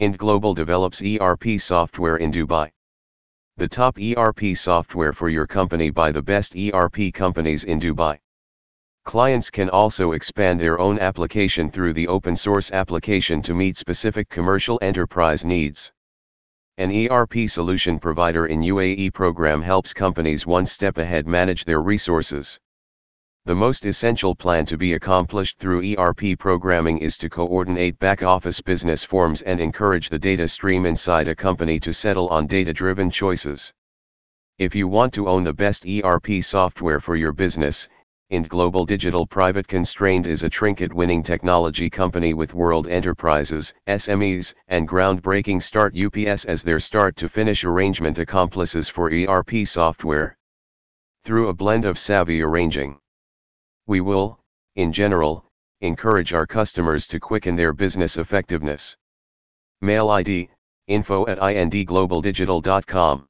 Indglobal develops ERP software in Dubai. The top ERP software for your company by the best ERP companies in Dubai. Clients can also expand their own application through the open source application to meet specific commercial enterprise needs. An ERP solution provider in UAE program helps companies one step ahead manage their resources. The most essential plan to be accomplished through ERP programming is to coordinate back office business forms and encourage the data stream inside a company to settle on data driven choices. If you want to own the best ERP software for your business, Indglobal Digital Private Constrained is a trinket winning technology company with world enterprises, SMEs, and groundbreaking Start UPS as their start to finish arrangement accomplices for ERP software. Through a blend of savvy arranging we will, in general, encourage our customers to quicken their business effectiveness. Mail ID, info at indglobaldigital.com.